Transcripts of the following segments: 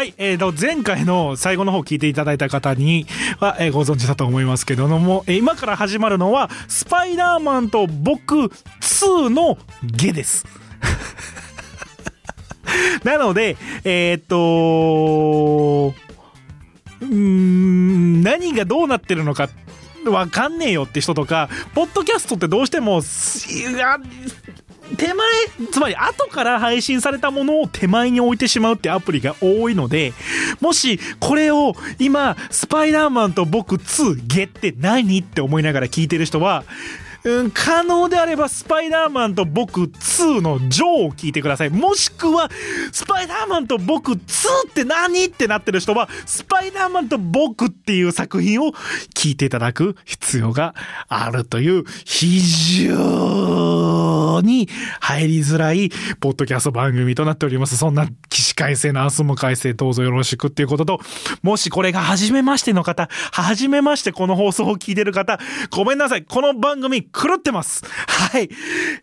はい、えーと、前回の最後の方聞いていただいた方には、えーご存知だと思いますけども、えー今から始まるのは、スパイダーマンと僕2のゲです。なので、えーっと、うん、何がどうなってるのか、わかんねえよって人とか、ポッドキャストってどうしても、いや手前、つまり後から配信されたものを手前に置いてしまうってアプリが多いので、もしこれを今、スパイダーマンと僕2ゲって何って思いながら聞いてる人は、うん、可能であればスパイダーマンと僕2のジョーを聞いてください。もしくは、スパイダーマンと僕2って何ってなってる人は、スパイダーマンと僕っていう作品を聞いていただく必要があるという、非常に入りづらい、ポッドキャスト番組となっております。そんな起死回生な明日も改正どうぞよろしくっていうことと、もしこれが初めましての方、初めましてこの放送を聞いてる方、ごめんなさい。この番組狂ってます。はい。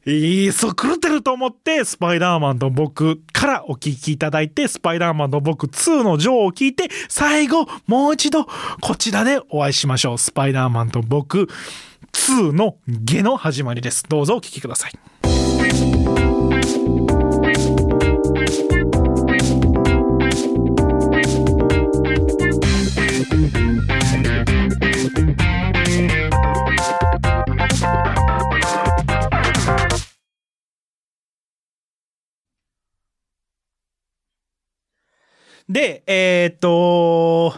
いい、そう、狂ってると思って、スパイダーマンと僕からお聞きいただいて、スパイダーマンと僕2のジョーを聞いて、最後、もう一度、こちらでお会いしましょう。スパイダーマンと僕2の下の始まりです。どうぞお聞きください。で、えーっと、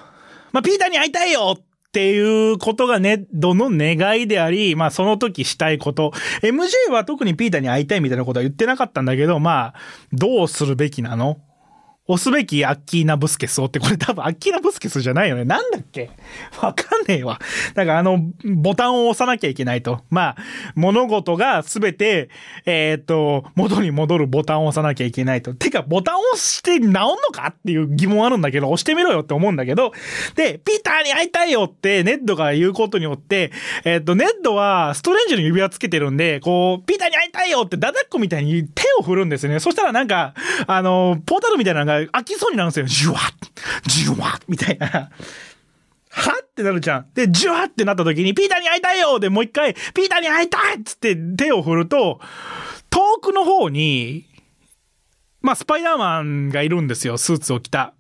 まあ、ピーターに会いたいよっていうことがね、どの願いであり、まあ、その時したいこと。MJ は特にピーターに会いたいみたいなことは言ってなかったんだけど、まあ、どうするべきなの？押すべきアッキーナ・ブスケスをって、これ多分アッキーナ・ブスケスじゃないよね。なんだっけ？わかんねえわ。だからあの、ボタンを押さなきゃいけないと。まあ、物事がすべて、えーっと、元に戻るボタンを押さなきゃいけないと。てか、ボタンを押して治んのかっていう疑問あるんだけど、押してみろよって思うんだけど、で、ピーターに会いたいよってネッドが言うことによって、えーっと、ネッドはストレンジの指輪つけてるんで、こう、ピーターに会いたいよってダダッコみたいに手を振るんですね。そしたらなんか、あの、ポータルみたいなのが開きそうになるんですよ。ジュワッジュワッみたいな。はってなるじゃん。で、ジュワってなった時に、ピーターに会いたいよで、もう一回、ピーターに会いたいっつって手を振ると、遠くの方に、まあ、スパイダーマンがいるんですよ。スーツを着た。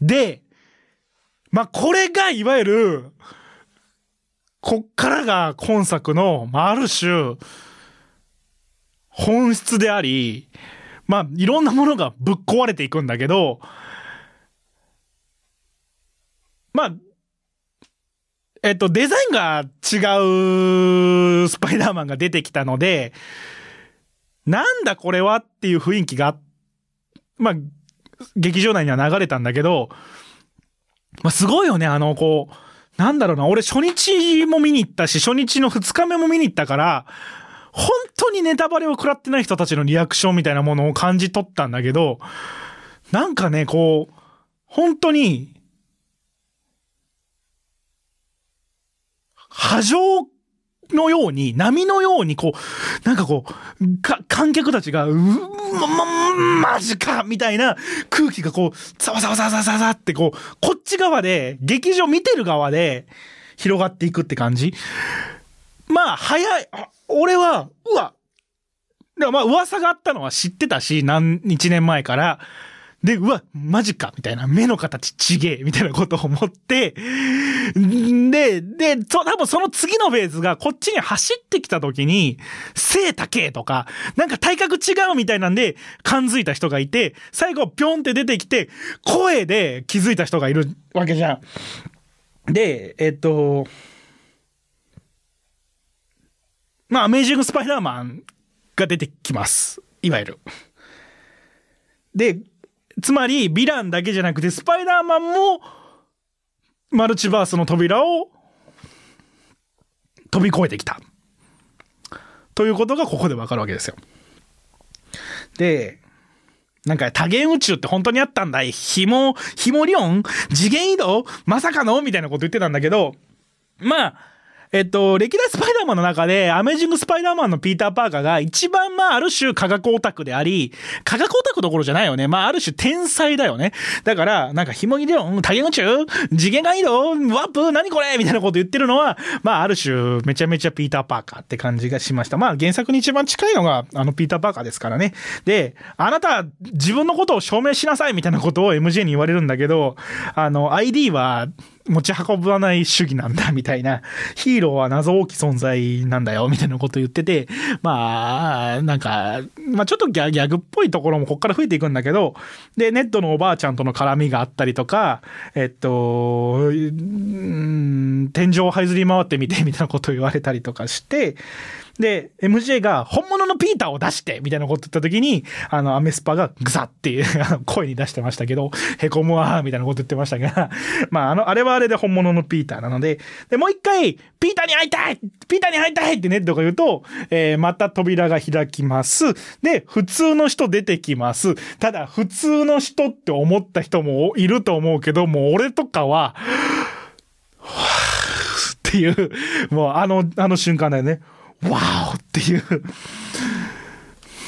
で、まあ、これが、いわゆる、こっからが今作の、まあ、ある種、本質であり、まあ、いろんなものがぶっ壊れていくんだけど、まあ、えっと、デザインが違うスパイダーマンが出てきたので、なんだこれはっていう雰囲気が、まあ、劇場内には流れたんだけど、まあ、すごいよね、あの、こう、なんだろうな、俺初日も見に行ったし、初日の2日目も見に行ったから、本当にネタバレを食らってない人たちのリアクションみたいなものを感じ取ったんだけど、なんかね、こう、本当に、波状のように、波のように、こう、なんかこう、か、観客たちが、うま、ま、マジかみたいな空気がこう、ざわざわざわざわざってこう、こっち側で、劇場見てる側で、広がっていくって感じ。まあ、早い。俺は、うわ。でまあ、噂があったのは知ってたし、何日年前から。で、うわ、マジかみたいな。目の形ちげえみたいなことを思って、で、で、そ多分その次のフェーズがこっちに走ってきた時に、背高えとか、なんか体格違うみたいなんで感づいた人がいて、最後ぴょんって出てきて、声で気づいた人がいるわけじゃん。で、えっと、まあ、アメージング・スパイダーマンが出てきます。いわゆる。で、つまり、ヴィランだけじゃなくて、スパイダーマンも、マルチバースの扉を飛び越えてきた。ということがここでわかるわけですよ。で、なんか多元宇宙って本当にあったんだいひも、ひも理論？次元移動？まさかの？みたいなこと言ってたんだけど、まあ、えっと、歴代スパイダーマンの中で、アメージングスパイダーマンのピーター・パーカーが一番まあ、ある種科学オタクであり、科学オタクどころじゃないよね。まあ、ある種天才だよね。だから、なんか、紐切れ音、多言宇宙次元がいいのワープ何これみたいなこと言ってるのは、まあ、ある種、めちゃめちゃピーター・パーカーって感じがしました。まあ、原作に一番近いのが、あの、ピーター・パーカーですからね。で、あなた、自分のことを証明しなさいみたいなことを MJ に言われるんだけど、あの、ID は、持ち運ばない主義なんだ、みたいな。ヒーローは謎大き存在なんだよ、みたいなこと言ってて、まあ、なんか、まあちょっとギャギャグっぽいところもこっから増えていくんだけど、で、ネットのおばあちゃんとの絡みがあったりとか、えっと、天井を這いずり回ってみて、みたいなことを言われたりとかして、で、MJ が本物のピーターを出してみたいなこと言った時に、あの、アメスパがグサっていう 声に出してましたけど、へこむわーみたいなこと言ってましたが、まあ、あの、あれはあれで本物のピーターなので、で、もう一回、ピーターに会いたいピーターに会いたいってネットが言うと、えー、また扉が開きます。で、普通の人出てきます。ただ、普通の人って思った人もいると思うけど、もう俺とかは、っていう、もうあの、あの瞬間だよね。わおっていう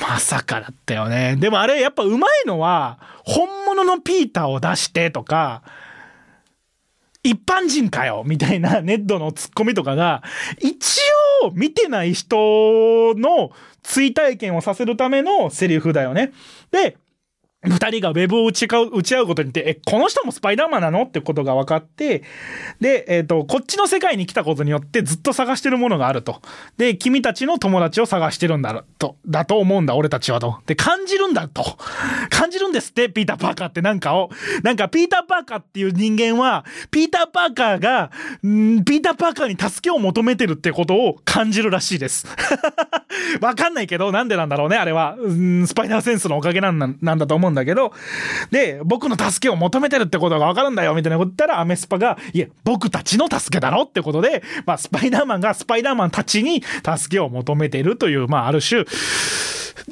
まさかだったよね。でもあれやっぱ上手いのは、本物のピーターを出してとか、一般人かよみたいなネットのツッコミとかが、一応見てない人の追体験をさせるためのセリフだよね。で、二人がウェブを打ち合う、打ち合うことにって、え、この人もスパイダーマンなのってことが分かって、で、えっ、ー、と、こっちの世界に来たことによってずっと探してるものがあると。で、君たちの友達を探してるんだ、と、だと思うんだ、俺たちはと。で、感じるんだと。感じるんですって、ピーター・パーカーってなんかを。なんか、ピーター・パーカーっていう人間は、ピーター・パーカーが、んピーター・パーカーに助けを求めてるってことを感じるらしいです。わかんないけど、なんでなんだろうね、あれは。んスパイダーセンスのおかげなんなんだと思うんだけど、で、僕の助けを求めてるってことがわかるんだよ、みたいなこと言ったら、アメスパが、いや、僕たちの助けだろってことで、まあ、スパイダーマンがスパイダーマンたちに助けを求めてるという、まあ、ある種、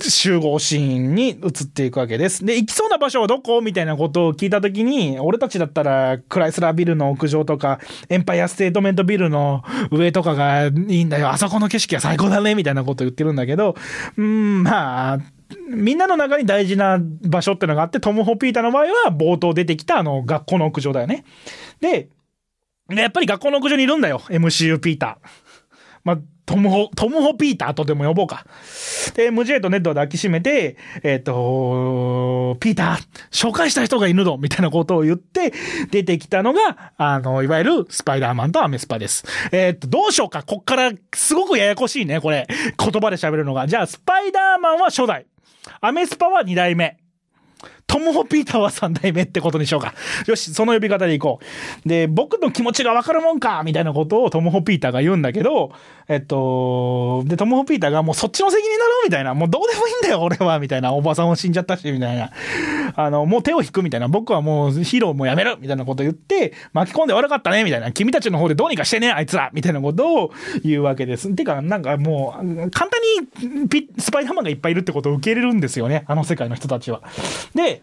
集合シーンに移っていくわけです。で、行きそうな場所はどこみたいなことを聞いたときに、俺たちだったら、クライスラービルの屋上とか、エンパイアステートメントビルの上とかがいいんだよ。あそこの景色は最高だねみたいなこと言ってるんだけど、うん、まあ、みんなの中に大事な場所ってのがあって、トム・ホピータの場合は冒頭出てきたあの学校の屋上だよね。で、やっぱり学校の屋上にいるんだよ、MCU ピーター。まあ、トムホ、トムホピーターとでも呼ぼうか。で、MJ とネットを抱きしめて、えっ、ー、と、ピーター、紹介した人がいるのみたいなことを言って、出てきたのが、あの、いわゆるスパイダーマンとアメスパです。えっ、ー、と、どうしようか。こっから、すごくややこしいね、これ。言葉で喋るのが。じゃあ、スパイダーマンは初代。アメスパは2代目。トム・ホピーターは三代目ってことにしようか。よし、その呼び方でいこう。で、僕の気持ちがわかるもんかみたいなことをトム・ホピーターが言うんだけど、えっと、で、トム・ホピーターがもうそっちの責任だろうみたいな。もうどうでもいいんだよ、俺はみたいな。おばさんも死んじゃったし、みたいな。あの、もう手を引くみたいな。僕はもうヒーローもやめるみたいなこと言って、巻き込んで悪かったねみたいな。君たちの方でどうにかしてねあいつらみたいなことを言うわけです。てか、なんかもう、簡単にピスパイダーマンがいっぱいいるってことを受け入れるんですよね。あの世界の人たちは。で、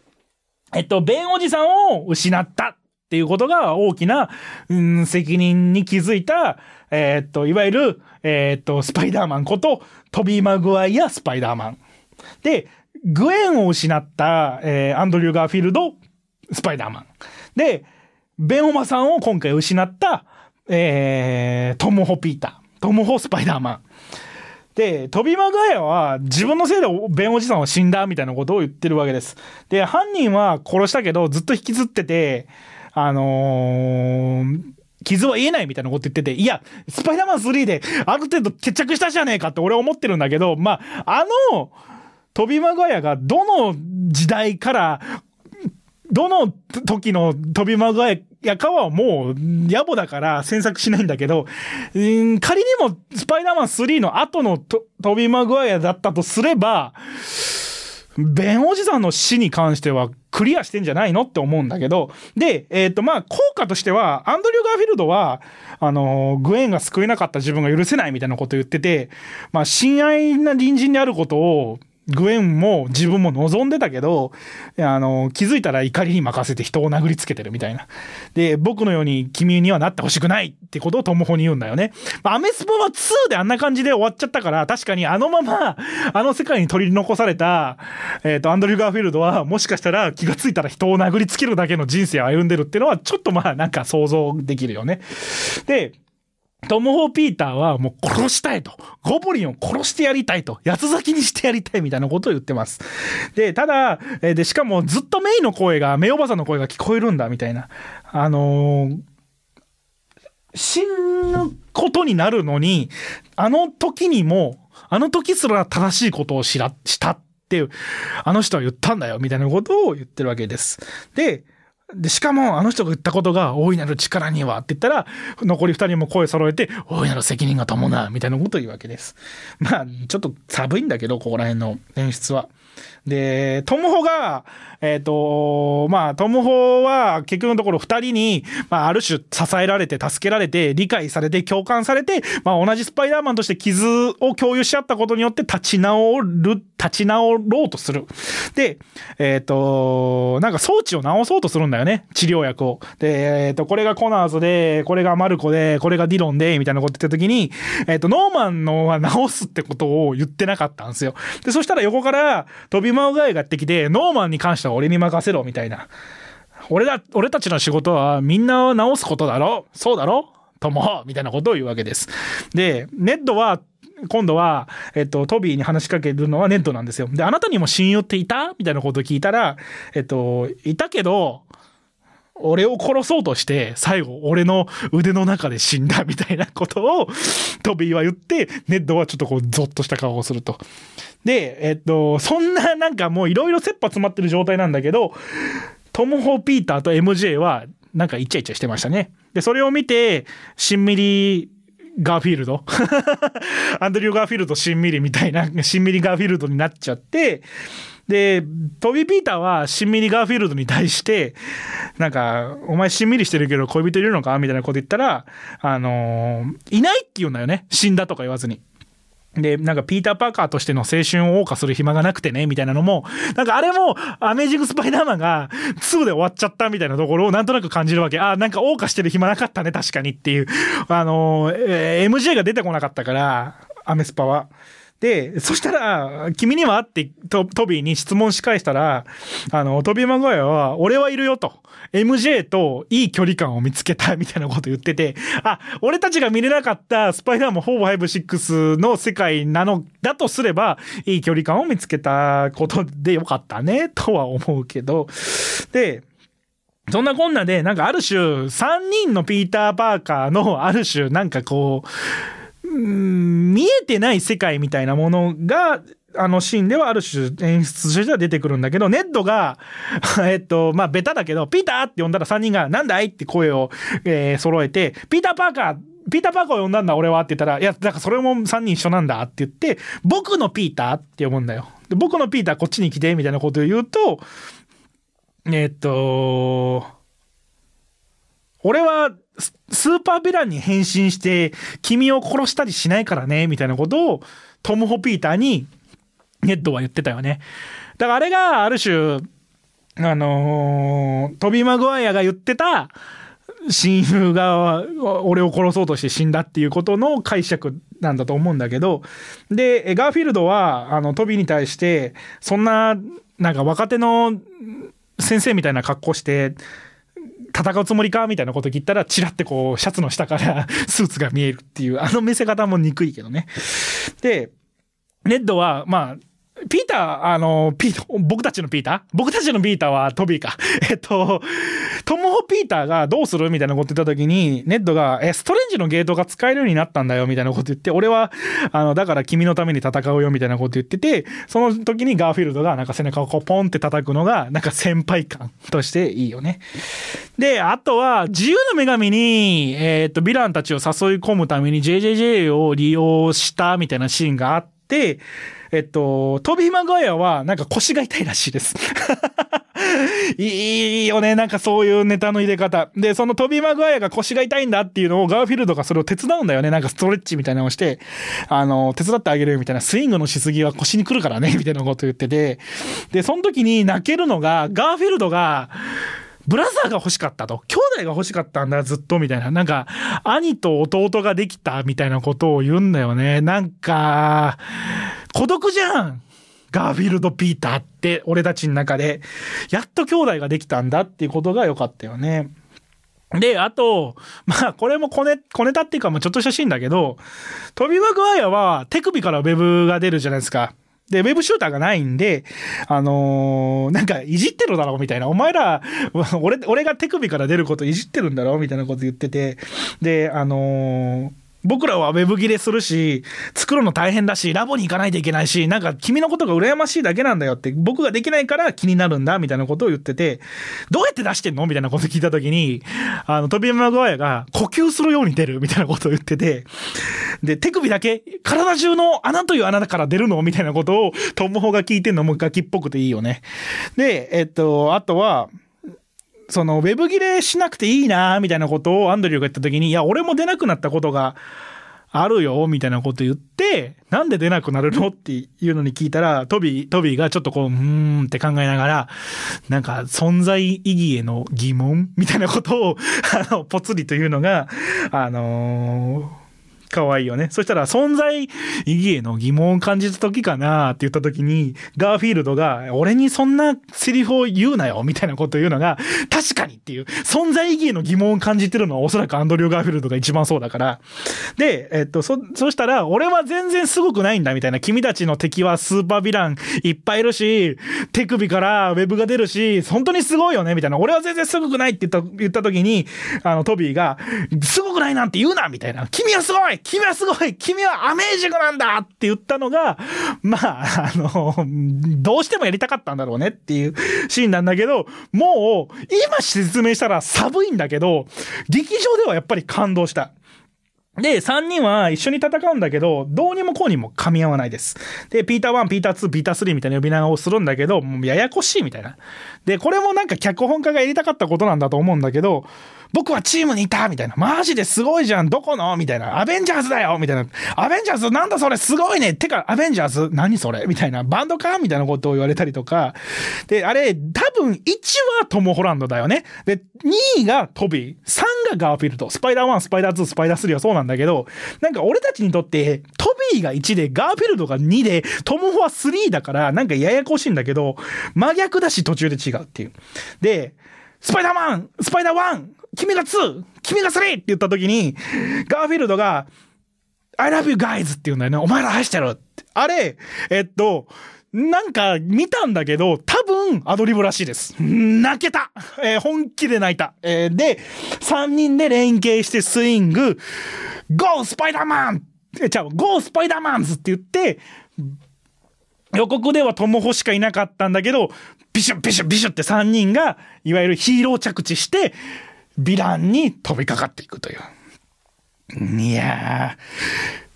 えっと、弁おじさんを失ったっていうことが大きな、うん、責任に気づいた、えー、っと、いわゆる、えー、っと、スパイダーマンこと、トビー・マグワイア・スパイダーマン。で、グエンを失った、えー、アンドリュー・ガーフィールド、スパイダーマン。で、ベンオマさんを今回失った、えー、トム・ホ・ピーター。トム・ホ・スパイダーマン。で、トビマグワイアは自分のせいでベンおじさんは死んだみたいなことを言ってるわけです。で、犯人は殺したけどずっと引きずってて、あのー、傷は言えないみたいなこと言ってて、いや、スパイダーマン3である程度決着したじゃねえかって俺は思ってるんだけど、まあ、あの、トビマグワイアがどの時代からどの時の飛びマグワイアかはもう野暮だから詮索しないんだけど、うん仮にもスパイダーマン3の後の飛びマグワイアだったとすれば、ベンおじさんの死に関してはクリアしてんじゃないのって思うんだけど、で、えっ、ー、と、まあ、効果としては、アンドリュー・ガーフィールドは、あの、グエンが救えなかった自分が許せないみたいなこと言ってて、まあ、親愛な隣人であることを、グエンも自分も望んでたけど、あの、気づいたら怒りに任せて人を殴りつけてるみたいな。で、僕のように君にはなってほしくないってことをトムホに言うんだよね。アメスポは2であんな感じで終わっちゃったから、確かにあのまま、あの世界に取り残された、えっ、ー、と、アンドリュー・ガーフィールドは、もしかしたら気がついたら人を殴りつけるだけの人生を歩んでるっていうのは、ちょっとまあ、なんか想像できるよね。で、トム・ホー・ピーターはもう殺したいと。ゴブリンを殺してやりたいと。八つ咲きにしてやりたいみたいなことを言ってます。で、ただ、で、しかもずっとメイの声が、メイおばさんの声が聞こえるんだみたいな。あのー、死ぬことになるのに、あの時にも、あの時すら正しいことをしら、したっていう、あの人は言ったんだよ、みたいなことを言ってるわけです。で、で、しかも、あの人が言ったことが、大いなる力にはって言ったら、残り二人も声揃えて、大いなる責任が伴う、みたいなことを言うわけです。まあ、ちょっと寒いんだけど、ここら辺の演出は。で、トムホが、えっ、ー、と、まあ、トムホは結局のところ二人に、まあ、ある種支えられて、助けられて、理解されて、共感されて、まあ、同じスパイダーマンとして傷を共有し合ったことによって立ち直る、立ち直ろうとする。で、えっ、ー、と、なんか装置を直そうとするんだよね。治療薬を。で、えっ、ー、と、これがコナーズで、これがマルコで、これがディロンで、みたいなこと言った時に、えっ、と、ノーマンのは直すってことを言ってなかったんですよ。で、そしたら横から、飛びマオガイがやってきて、ノーマンに関しては俺に任せろ、みたいな。俺だ、俺たちの仕事はみんなを治すことだろ？そうだろ？とも、みたいなことを言うわけです。で、ネッドは、今度は、えっと、トビーに話しかけるのはネットなんですよ。で、あなたにも親友っていた？みたいなことを聞いたら、えっと、いたけど、俺を殺そうとして、最後、俺の腕の中で死んだみたいなことを、トビーは言って、ネッドはちょっとこう、ゾッとした顔をすると。で、えっと、そんななんかもういろいろ切羽詰まってる状態なんだけど、トム・ホー・ピーターと MJ は、なんかイチャイチャしてましたね。で、それを見て、しんみりガーフィールド アンドリュー・ガーフィールドしんみりみたいな、しんみりガーフィールドになっちゃって、で、トビ・ピーターはしんみりガーフィールドに対して、なんか、お前しんみりしてるけど恋人いるのかみたいなこと言ったら、あのー、いないって言うんだよね。死んだとか言わずに。で、なんかピーター・パーカーとしての青春を謳歌する暇がなくてね、みたいなのも、なんかあれも、アメージング・スパイダーマンが2で終わっちゃったみたいなところをなんとなく感じるわけ。あ、なんか謳歌してる暇なかったね、確かにっていう。あの、えー、MJ が出てこなかったから、アメスパは。で、そしたら、君にはってトビーに質問し返したら、あの、トビー・マグワイアは、俺はいるよと。MJ といい距離感を見つけたみたいなこと言ってて、あ、俺たちが見れなかったスパイダーマン4、5、6の世界なのだとすれば、いい距離感を見つけたことでよかったね、とは思うけど。で、そんなこんなで、なんかある種、3人のピーター・パーカーのある種、なんかこう、見えてない世界みたいなものが、あのシーンではある種演出としては出てくるんだけど、ネッドが、えっと、まあ、ベタだけど、ピーターって呼んだら3人が、なんだいって声を、えー、揃えて、ピーターパーカー、ピーターパーカーを呼んだんだ俺はって言ったら、いや、だからそれも3人一緒なんだって言って、僕のピーターって呼ぶんだよ。で僕のピーターこっちに来て、みたいなことを言うと、えっと、俺はスーパーヴィランに変身して君を殺したりしないからね、みたいなことをトム・ホピーターにネッドは言ってたよね。だからあれがある種、あのー、トビ・マグワイアが言ってた親友が俺を殺そうとして死んだっていうことの解釈なんだと思うんだけど、で、ガーフィールドは、あの、トビに対して、そんな、なんか若手の先生みたいな格好して、戦うつもりかみたいなこと聞いたら、チラってこう、シャツの下から スーツが見えるっていう、あの見せ方も憎いけどね。で、ネッドは、まあ、ピーター、あの、ピー、僕たちのピーター？僕たちのピーターはトビーか。えっと、トモホピーターがどうする？みたいなこと言った時に、ネッドが、え、ストレンジのゲートが使えるようになったんだよ、みたいなこと言って、俺は、あの、だから君のために戦うよ、みたいなこと言ってて、その時にガーフィールドがなんか背中をこうポンって叩くのが、なんか先輩感としていいよね。で、あとは、自由の女神に、えー、っと、ヴィランたちを誘い込むために JJJ を利用したみたいなシーンがあって、えっと、トビー・マグワイアはなんか腰が痛いらしいです。いいよね、なんかそういうネタの入れ方。で、そのトビー・マグワイアが腰が痛いんだっていうのをガーフィールドがそれを手伝うんだよね。なんかストレッチみたいなのをして、あの、手伝ってあげるよみたいな、スイングのしすぎは腰に来るからね、みたいなこと言ってて。で、その時に泣けるのが、ガーフィールドが、ブラザーが欲しかったと。兄弟が欲しかったんだ、ずっと、みたいな。なんか、兄と弟ができた、みたいなことを言うんだよね。なんか、孤独じゃんガーフィールド・ピーターって、俺たちの中で、やっと兄弟ができたんだっていうことが良かったよね。で、あと、まあ、これも小ネ小ネタっていうか、もうちょっとしたシーンだけど、トビマグワイアは手首からウェブが出るじゃないですか。で、ウェブシューターがないんで、あのー、なんか、いじってるだろう、みたいな。お前ら、俺、俺が手首から出ることいじってるんだろうみたいなこと言ってて。で、あのー僕らはウェブ切れするし、作るの大変だし、ラボに行かないといけないし、なんか君のことが羨ましいだけなんだよって、僕ができないから気になるんだ、みたいなことを言ってて、どうやって出してんのみたいなこと聞いたときに、あの、トビー・マグワイアが呼吸するように出る、みたいなことを言ってて、で、手首だけ、体中の穴という穴から出るのみたいなことを、トモホが聞いてんのもガキっぽくていいよね。で、えっと、あとは、その、ウェブ切れしなくていいなみたいなことをアンドリューが言った時に、いや、俺も出なくなったことがあるよ、みたいなこと言って、なんで出なくなるのっていうのに聞いたら、トビー、トビーがちょっとこう、うーんって考えながら、なんか、存在意義への疑問みたいなことを、あの、ぽつりというのが、あのー可愛いよね。そしたら、存在意義への疑問を感じた時かなって言った時に、ガーフィールドが、俺にそんなセリフを言うなよみたいなことを言うのが、確かにっていう、存在意義への疑問を感じてるのはおそらくアンドリュー・ガーフィールドが一番そうだから。で、えっと、そ、そしたら、俺は全然すごくないんだみたいな。君たちの敵はスーパーヴィランいっぱいいるし、手首からウェブが出るし、本当にすごいよねみたいな。俺は全然すごくないって言った、言った時に、あの、トビーが、すごくないなんて言うなみたいな。君はすごい君はすごい君はアメージングなんだって言ったのが、まあ、あの、どうしてもやりたかったんだろうねっていうシーンなんだけど、もう、今説明したら寒いんだけど、劇場ではやっぱり感動した。で、3人は一緒に戦うんだけど、どうにもこうにも噛み合わないです。で、ピーター1、ピーター2、ピーター3みたいな呼び名をするんだけど、もうややこしいみたいな。で、これもなんか脚本家がやりたかったことなんだと思うんだけど、僕はチームにいたみたいな。マジですごいじゃんどこの？みたいな。アベンジャーズだよみたいな。アベンジャーズ？なんだそれ？すごいねてか、アベンジャーズ？何それ？みたいな。バンドか？みたいなことを言われたりとか。で、あれ、多分1はトム・ホランドだよね。で、2位がトビー。3がガーフィールド。スパイダー1、スパイダー2、スパイダー3はそうなんだけど、なんか俺たちにとって、トビーが1で、ガーフィールドが2で、トム・ホは3だから、なんかややこしいんだけど、真逆だし途中で違うっていう。で、スパイダーマンスパイダー 1! 君が 2! 君が 3! って言った時に、ガーフィールドが、I love you guys! って言うんだよね。お前ら愛してるって。あれ、えっと、なんか見たんだけど、多分アドリブらしいです。泣けたえー、本気で泣いた。えー、で、3人で連携してスイング、ゴースパイダーマンえ、ちゃう、ゴースパイダーマンズって言って、予告ではトモホしかいなかったんだけど、ビシュビシュビシュって3人が、いわゆるヒーロー着地して、ヴィランに飛びかかっていくという。いやー、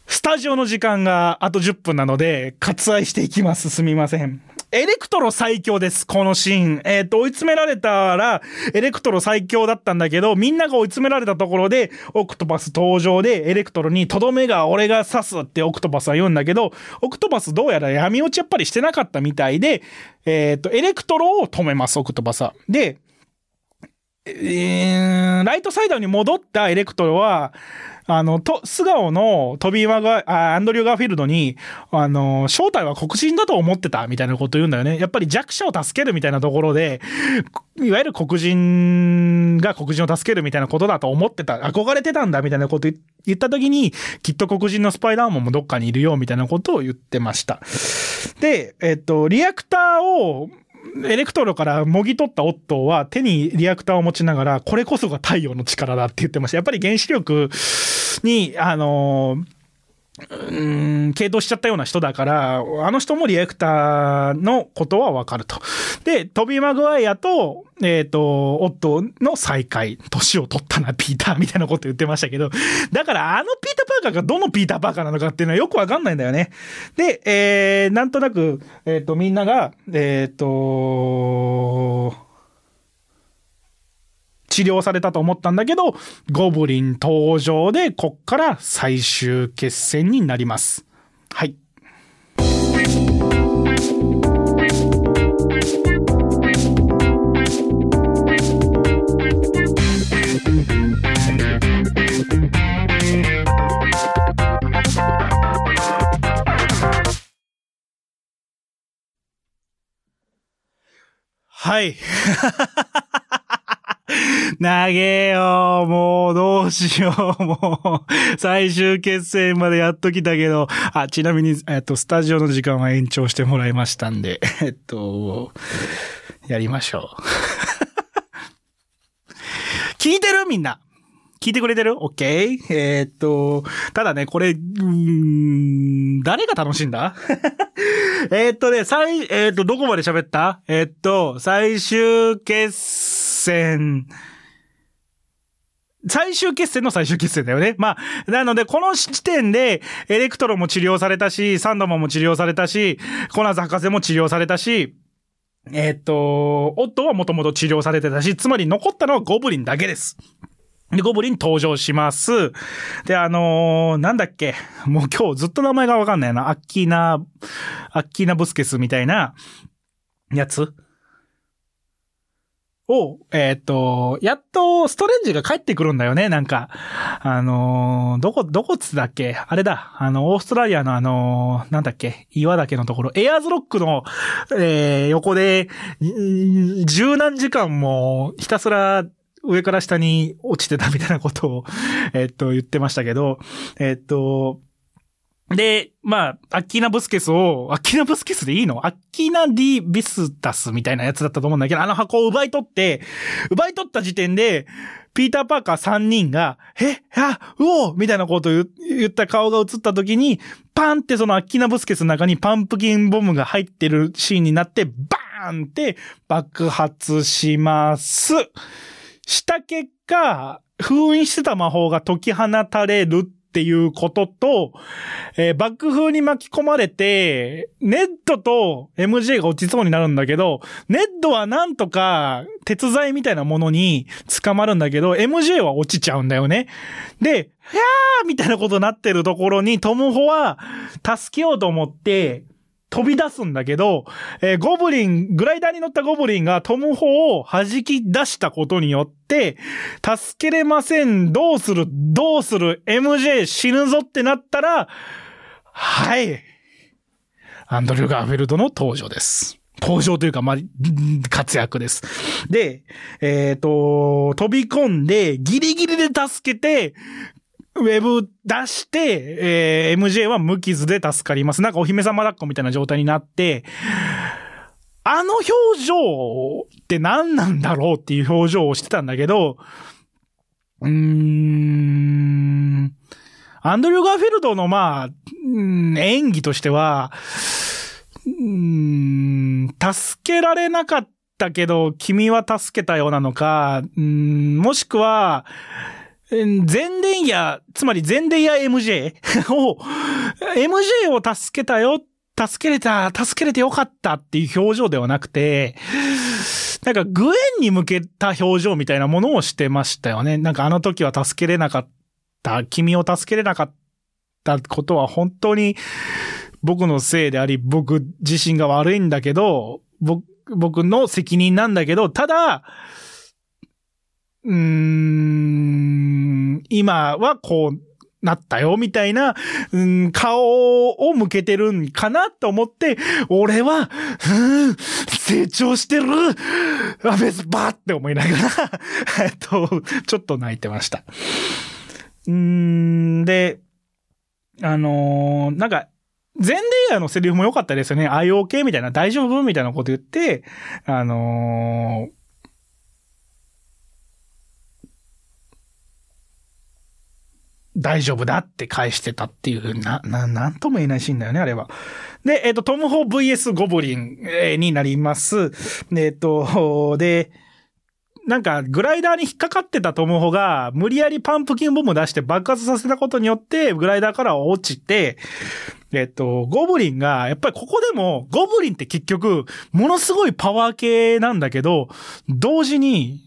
スタジオの時間があと10分なので、割愛していきます。すみません。エレクトロ最強です、このシーン。えっ、ー、と、追い詰められたら、エレクトロ最強だったんだけど、みんなが追い詰められたところで、オクトパス登場で、エレクトロに、とどめが俺が刺すってオクトパスは言うんだけど、オクトパスどうやら闇落ちやっぱりしてなかったみたいで、えっ、ー、と、エレクトロを止めます、オクトパスは。で、えー、ライトサイドに戻ったエレクトロは、あの、と、素顔のトビー・マガ、あアンドリュー・ガーフィールドに、あの、正体は黒人だと思ってたみたいなこと言うんだよね。やっぱり弱者を助けるみたいなところで、いわゆる黒人が黒人を助けるみたいなことだと思ってた、憧れてたんだみたいなこと言った時に、きっと黒人のスパイダーマンもどっかにいるよみたいなことを言ってました。で、えっと、リアクターを、エレクトロからもぎ取ったオットーは手にリアクターを持ちながら、これこそが太陽の力だって言ってました。やっぱり原子力に、あのうん、傾倒しちゃったような人だから、あの人もリアクターのことはわかると。で、トビー・マグワイアと、えっ、と、オットーの再会。年を取ったな、ピーターみたいなこと言ってましたけど。だから、あのピーター・パーカーがどのピーター・パーカーなのかっていうのはよくわかんないんだよね。で、えー、なんとなく、えっ、と、みんなが、えっ、と、治療されたと思ったんだけど、ゴブリン登場で、こっから最終決戦になります。はい。はい。投げよう、もうどうしよう、もう。最終決戦までやっときたけど、あ、ちなみに、えっと、スタジオの時間は延長してもらいましたんで、えっと、やりましょう。聞いてる？みんな。聞いてくれてる？オッケーえーっと、ただね、これ、うん、誰が楽しんだ？えっとね、最、えーっと、どこまで喋った？えーっと、最終決戦、最終決戦の最終決戦だよね。まあ、なので、この時点で、エレクトロも治療されたし、サンドマンも治療されたし、コナーズ博士も治療されたし、えーっと、オットはもともと治療されてたし、つまり残ったのはゴブリンだけです。で、ゴブリン登場します。で、あのーなんだっけ？もう今日ずっと名前がわかんないな。アッキーナ、アッキーナブスケスみたいな、やつ？を、えっ、と、やっとストレンジが帰ってくるんだよね、なんか。あのーどこ、どこっつだっけ？あれだ。あの、オーストラリアのあのーなんだっけ？岩岳のところ、エアーズロックの、えー横で、ん十何時間もひたすら上から下に落ちてたみたいなことを、えっと、言ってましたけど、えっと、で、まあ、アッキーナ・ブスケスを、アッキーナ・ブスケスでいいの？アッキーナ・ディ・ビスタスみたいなやつだったと思うんだけど、あの箱を奪い取って、奪い取った時点で、ピーター・パーカー3人が、えあうおみたいなことを言った顔が映った時に、パンってそのアッキーナ・ブスケスの中にパンプキンボムが入ってるシーンになって、バーンって爆発します。した結果、封印してた魔法が解き放たれるっていうことと、えー爆風に巻き込まれて、ネッドと MJ が落ちそうになるんだけど、ネッドはなんとか鉄材みたいなものに捕まるんだけど、MJ は落ちちゃうんだよね。で、ひゃーみたいなことになってるところにトムホは助けようと思って、飛び出すんだけど、えーゴブリン、グライダーに乗ったゴブリンがトムホを弾き出したことによって、助けれません、どうする、どうする、MJ 死ぬぞってなったら、はい。アンドリュー・ガーフィールドの登場です。登場というか、まあ、活躍です。で、えっ、と、飛び込んで、ギリギリで助けて、ウェブ出して、えー MJ は無傷で助かります。なんかお姫様抱っこみたいな状態になって、あの表情って何なんだろうっていう表情をしてたんだけど、うーん、アンドリュー・ガーフィールドのまあ、うん演技としては、うーん、助けられなかったけど、君は助けたようなのか、うんもしくは、全電や、つまり全電や MJ を、MJ を助けたよ、助けれた、助けれてよかったっていう表情ではなくて、なんかグエンに向けた表情みたいなものをしてましたよね。なんかあの時は助けれなかった、君を助けれなかったことは本当に僕のせいであり、僕自身が悪いんだけど、僕、僕の責任なんだけど、ただ、うーん、今はこうなったよ、みたいな、うん、顔を向けてるんかなと思って、俺は、うん、成長してるアベスバーって思いながら、えっと、ちょっと泣いてました。うん、で、あのーなんか、ゼンデイヤのセリフも良かったですよね。IOK みたいな、大丈夫？みたいなこと言って、あのー大丈夫だって返してたっていう、な、な、なんとも言えないシーンだよね、あれは。で、えっ、と、トム・ホー VS ゴブリン、になります。えっ、と、で、なんか、グライダーに引っかかってたトムホが、無理やりパンプキンボム出して爆発させたことによって、グライダーから落ちて、えっと、ゴブリンが、やっぱりここでも、ゴブリンって結局、ものすごいパワー系なんだけど、同時に、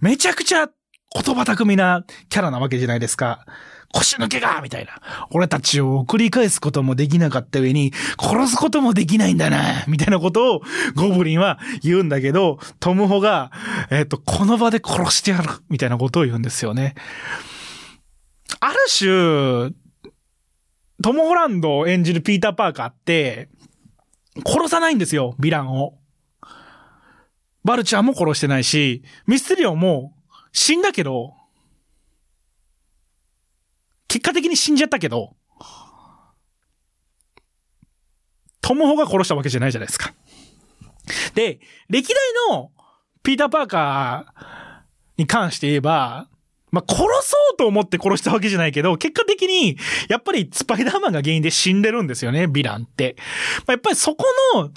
めちゃくちゃ言葉巧みなキャラなわけじゃないですか。腰抜けがみたいな。俺たちを送り返すこともできなかった上に、殺すこともできないんだなみたいなことをゴブリンは言うんだけど、トムホが、えっ、と、この場で殺してやるみたいなことを言うんですよね。ある種、トム・ホランドを演じるピーター・パーカーって、殺さないんですよ、ヴィランを。バルチャーも殺してないし、ミステリオも死んだけど、結果的に死んじゃったけど、トムホが殺したわけじゃないじゃないですか。で、歴代のピーター・パーカーに関して言えば、まあ、殺そうと思って殺したわけじゃないけど、結果的に、やっぱりスパイダーマンが原因で死んでるんですよね、ヴィランって。まあ、やっぱりそこの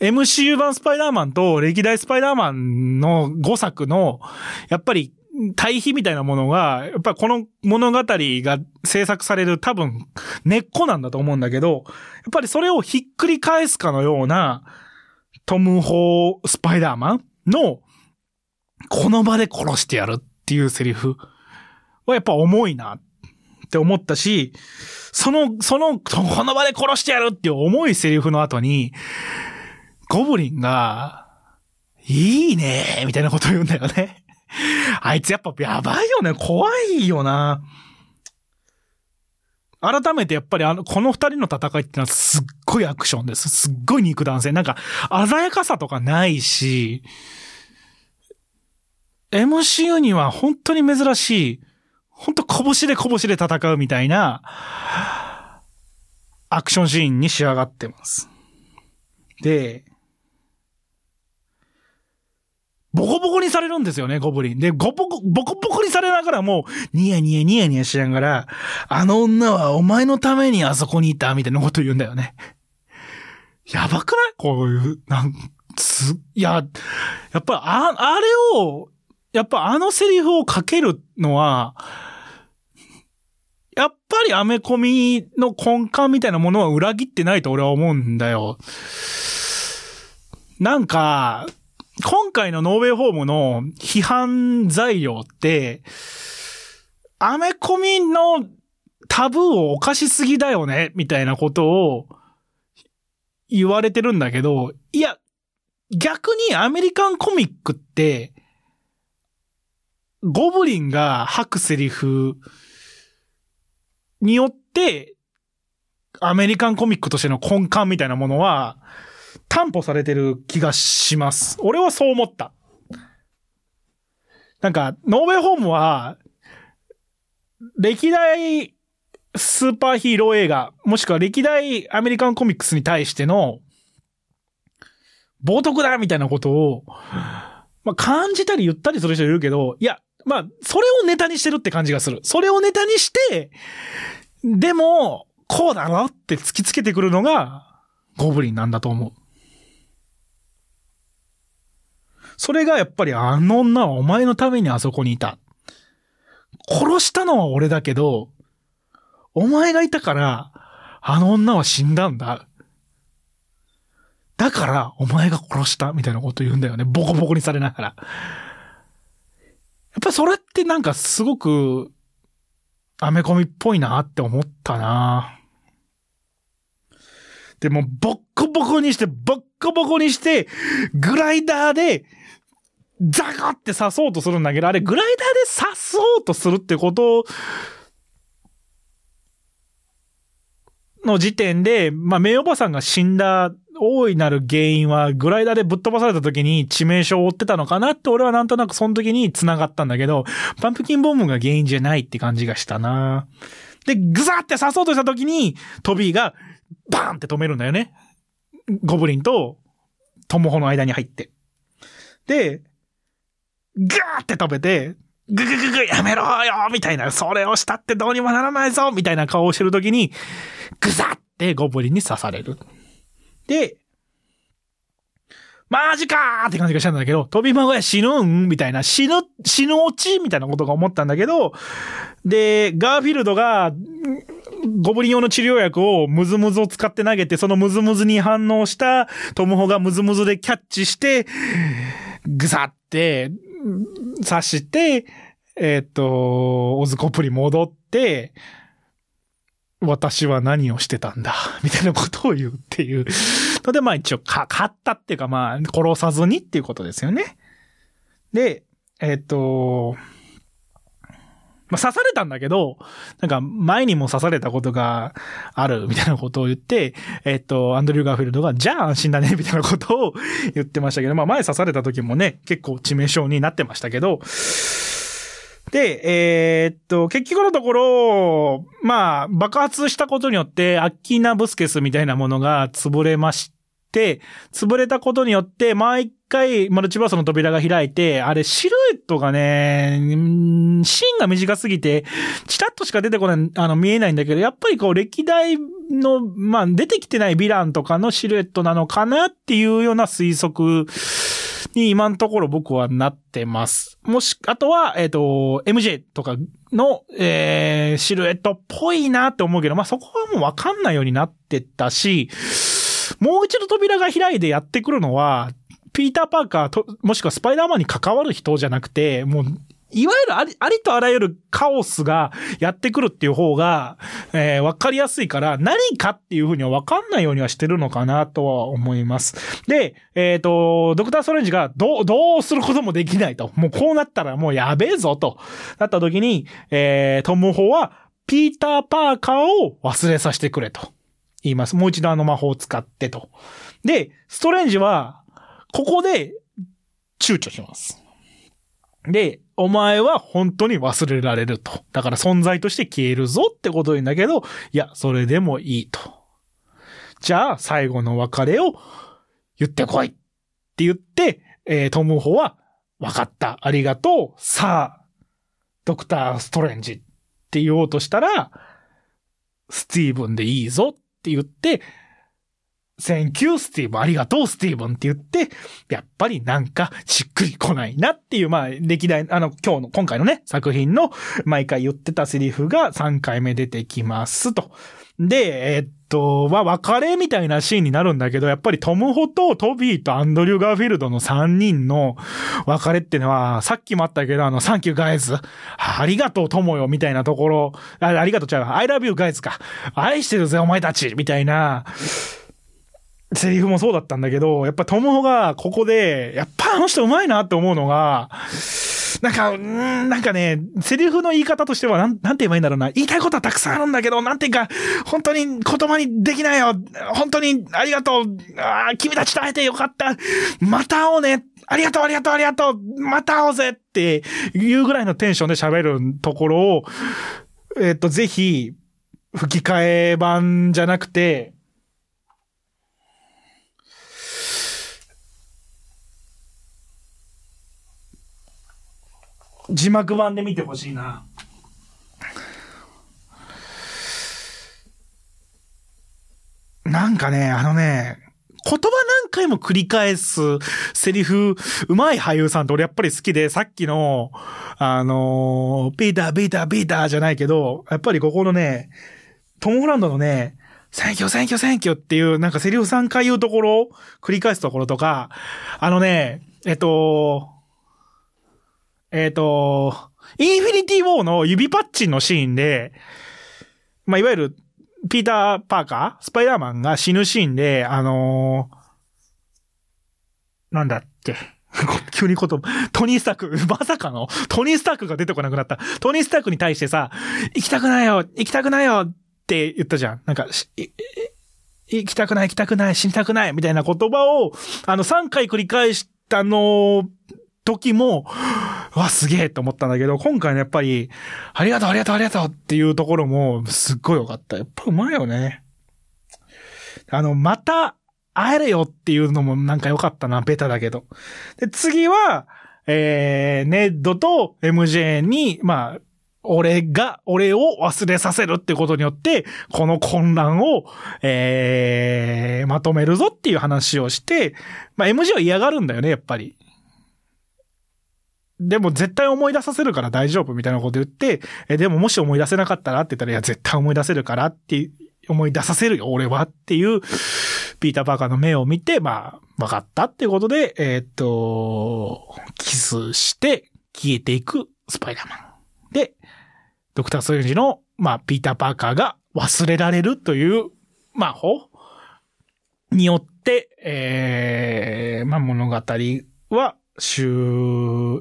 MCU 版スパイダーマンと歴代スパイダーマンの5作の、やっぱり対比みたいなものが、やっぱりこの物語が制作される多分根っこなんだと思うんだけど、やっぱりそれをひっくり返すかのようなトム・ホー・スパイダーマンのこの場で殺してやるっていうセリフはやっぱ重いなって思ったし、その、その、この場で殺してやるっていう重いセリフの後に、ゴブリンが、いいねみたいなこと言うんだよね。あいつやっぱやばいよね。怖いよな。改めてやっぱりあの、この二人の戦いってのはすっごいアクションです。すっごい肉弾戦。なんか、鮮やかさとかないし、MCU には本当に珍しい、本当拳で拳で戦うみたいな、アクションシーンに仕上がってます。で、ボコボコにされるんですよね、ゴブリン。で、ゴボコ、ボコボコにされながらも、ニヤニヤニヤニヤしながら、あの女はお前のためにあそこにいた、みたいなこと言うんだよね。やばくない？こういう、なん、つ、いや、やっぱ、あ、あれを、やっぱあのセリフをかけるのは、やっぱりアメコミの根幹みたいなものは裏切ってないと俺は思うんだよ。なんか、今回のノーベイホームの批判材料って、アメコミのタブーを犯しすぎだよね、みたいなことを言われてるんだけど、いや、逆にアメリカンコミックって、ゴブリンが吐くセリフによって、アメリカンコミックとしての根幹みたいなものは、担保されてる気がします。俺はそう思った。なんか、ノーベイホームは、歴代スーパーヒーロー映画、もしくは歴代アメリカンコミックスに対しての、冒涜だみたいなことを、まあ、感じたり言ったりする人いるけど、いや、まあ、それをネタにしてるって感じがする。それをネタにして、でも、こうだろって突きつけてくるのが、ゴブリンなんだと思う。それがやっぱりあの女はお前のためにあそこにいた。殺したのは俺だけど、お前がいたから、あの女は死んだんだ。だから、お前が殺した、みたいなこと言うんだよね。ボコボコにされながら。やっぱそれってなんかすごく、アメコミっぽいなって思ったな。でも、ボッコボコにして、ボッコボコにして、グライダーで、ザガって刺そうとするんだけど、あれ、グライダーで刺そうとするってことの時点で、まあ、名おばさんが死んだ大いなる原因は、グライダーでぶっ飛ばされた時に致命傷を負ってたのかなって、俺はなんとなくその時に繋がったんだけど、パンプキンボムが原因じゃないって感じがしたなで、グザって刺そうとした時に、トビーが、バーンって止めるんだよね。ゴブリンと、トモホの間に入って。で、ガーって止めて、ぐぐぐぐやめろよみたいな、それをしたってどうにもならないぞみたいな顔をしてるときに、ぐざってゴブリンに刺される。で、マジかーって感じがしたんだけど、飛び孫や死ぬんみたいな、死ぬ、死ぬ落ちみたいなことが思ったんだけど、で、ガーフィールドが、ゴブリン用の治療薬をムズムズを使って投げて、そのムズムズに反応したトムホがムズムズでキャッチして、ぐさって刺して、えっ、と、オズコプリ戻って、私は何をしてたんだ、みたいなことを言うっていう ので、まあ一応、か、勝ったっていうか、まあ、殺さずにっていうことですよね。で、えっ、ー、と、まあ、刺されたんだけど、なんか前にも刺されたことがあるみたいなことを言って、えっと、アンドリュー・ガーフィールドが、じゃあ安心だねみたいなことを言ってましたけど、まあ前刺された時もね、結構致命傷になってましたけど、で、えー、っと、結局のところ、まあ、爆発したことによって、アッキーナ・ブスケスみたいなものが潰れまして、潰れたことによって、毎回マルチバースの扉が開いて、あれシルエットがね、シーンが短すぎて、チラッとしか出てこない、あの、見えないんだけど、やっぱりこう、歴代の、まあ、出てきてないヴィランとかのシルエットなのかなっていうような推測に今のところ僕はなってます。もし、あとは、えっ、ー、と、MJ とかの、えー、シルエットっぽいなって思うけど、まあ、そこはもうわかんないようになってたし、もう一度扉が開いてやってくるのは、ピーター・パーカーと、もしくはスパイダーマンに関わる人じゃなくて、もう、いわゆるあり、ありとあらゆるカオスがやってくるっていう方が、えー、わかりやすいから、何かっていうふうにはわかんないようにはしてるのかなとは思います。で、えっ、ー、と、ドクター・ストレンジがどう、どうすることもできないと。もうこうなったらもうやべえぞと。なった時に、えー、トム・ホは、ピーター・パーカーを忘れさせてくれと。言います。もう一度あの魔法を使ってと。で、ストレンジは、ここで、躊躇します。で、お前は本当に忘れられると。だから存在として消えるぞってこと言うんだけど、いや、それでもいいと。じゃあ、最後の別れを言ってこいって言って、えー、トムホは、わかった。ありがとう。さあ、ドクター・ストレンジって言おうとしたら、スティーブンでいいぞって言って、Thank you, スティーブ。ありがとう、スティーブンって言って、やっぱりなんかしっくりこないなっていう、まあ、歴代、あの、今日の、今回のね、作品の毎回言ってたセリフが3回目出てきますと。で、え、っと、まあ、別れみたいなシーンになるんだけど、やっぱりトム・ホとトビーとアンドリュー・ガーフィールドの3人の別れってのは、さっきもあったけど、あの、サンキューガイズ、ありがとう、トモよ、みたいなところ、あありがとう、違う、I love you ガイズか。愛してるぜ、お前たち、みたいな、セリフもそうだったんだけど、やっぱトモホがここで、やっぱあの人上手いなって思うのが、なんか、んなんかね、セリフの言い方としては、なん、なんて言えばいいんだろうな。言いたいことはたくさんあるんだけど、なんていうか、本当に言葉にできないよ。本当にありがとう。あ君たちと会えてよかった。また会おうね。ありがとう、ありがとう、ありがとう。また会おうぜっていうぐらいのテンションで喋るところを、えっ、と、ぜひ、吹き替え版じゃなくて、字幕版で見てほしいな。なんかね、あのね、言葉何回も繰り返すセリフ、うまい俳優さんって俺やっぱり好きで、さっきの、あのー、ピーター、ピーター、ピーターじゃないけど、やっぱりここのね、トム・ホランドのね、 thank you、thank you、thank you っていう、なんかセリフ3回言うところ、繰り返すところとか、あのね、えっと、えっ、ー、と、インフィニティ・ウォーの指パッチンのシーンで、まあ、いわゆる、ピーター・パーカースパイダーマンが死ぬシーンで、あのー、なんだっけ。急にこと、トニー・スターク、まさかの、トニー・スタークが出てこなくなった。トニー・スタークに対してさ、行きたくないよ行きたくないよって言ったじゃん。なんか、行きたくない、行きたくない、死にたくない、みたいな言葉を、あの、3回繰り返したの時も、わ、すげえと思ったんだけど、今回のやっぱり、ありがとう、ありがとう、ありがとうっていうところも、すっごい良かった。やっぱうまいよね。あの、また、会えるよっていうのもなんか良かったな、ベタだけど。で、次は、えー、ネッドと MJ に、まあ、俺が、俺を忘れさせるってことによって、この混乱を、えー、まとめるぞっていう話をして、まあ MG は嫌がるんだよね、やっぱり。でも絶対思い出させるから大丈夫みたいなこと言って、え、でももし思い出せなかったらって言ったら、いや、絶対思い出せるからって思い出させるよ、俺はっていう、ピーター・パーカーの目を見て、まあ、分かったっていうことで、えー、っと、キスして消えていくスパイダーマン。で、ドクター・ストレンジの、まあ、ピーター・パーカーが忘れられるという魔法によって、えー、まあ、物語は終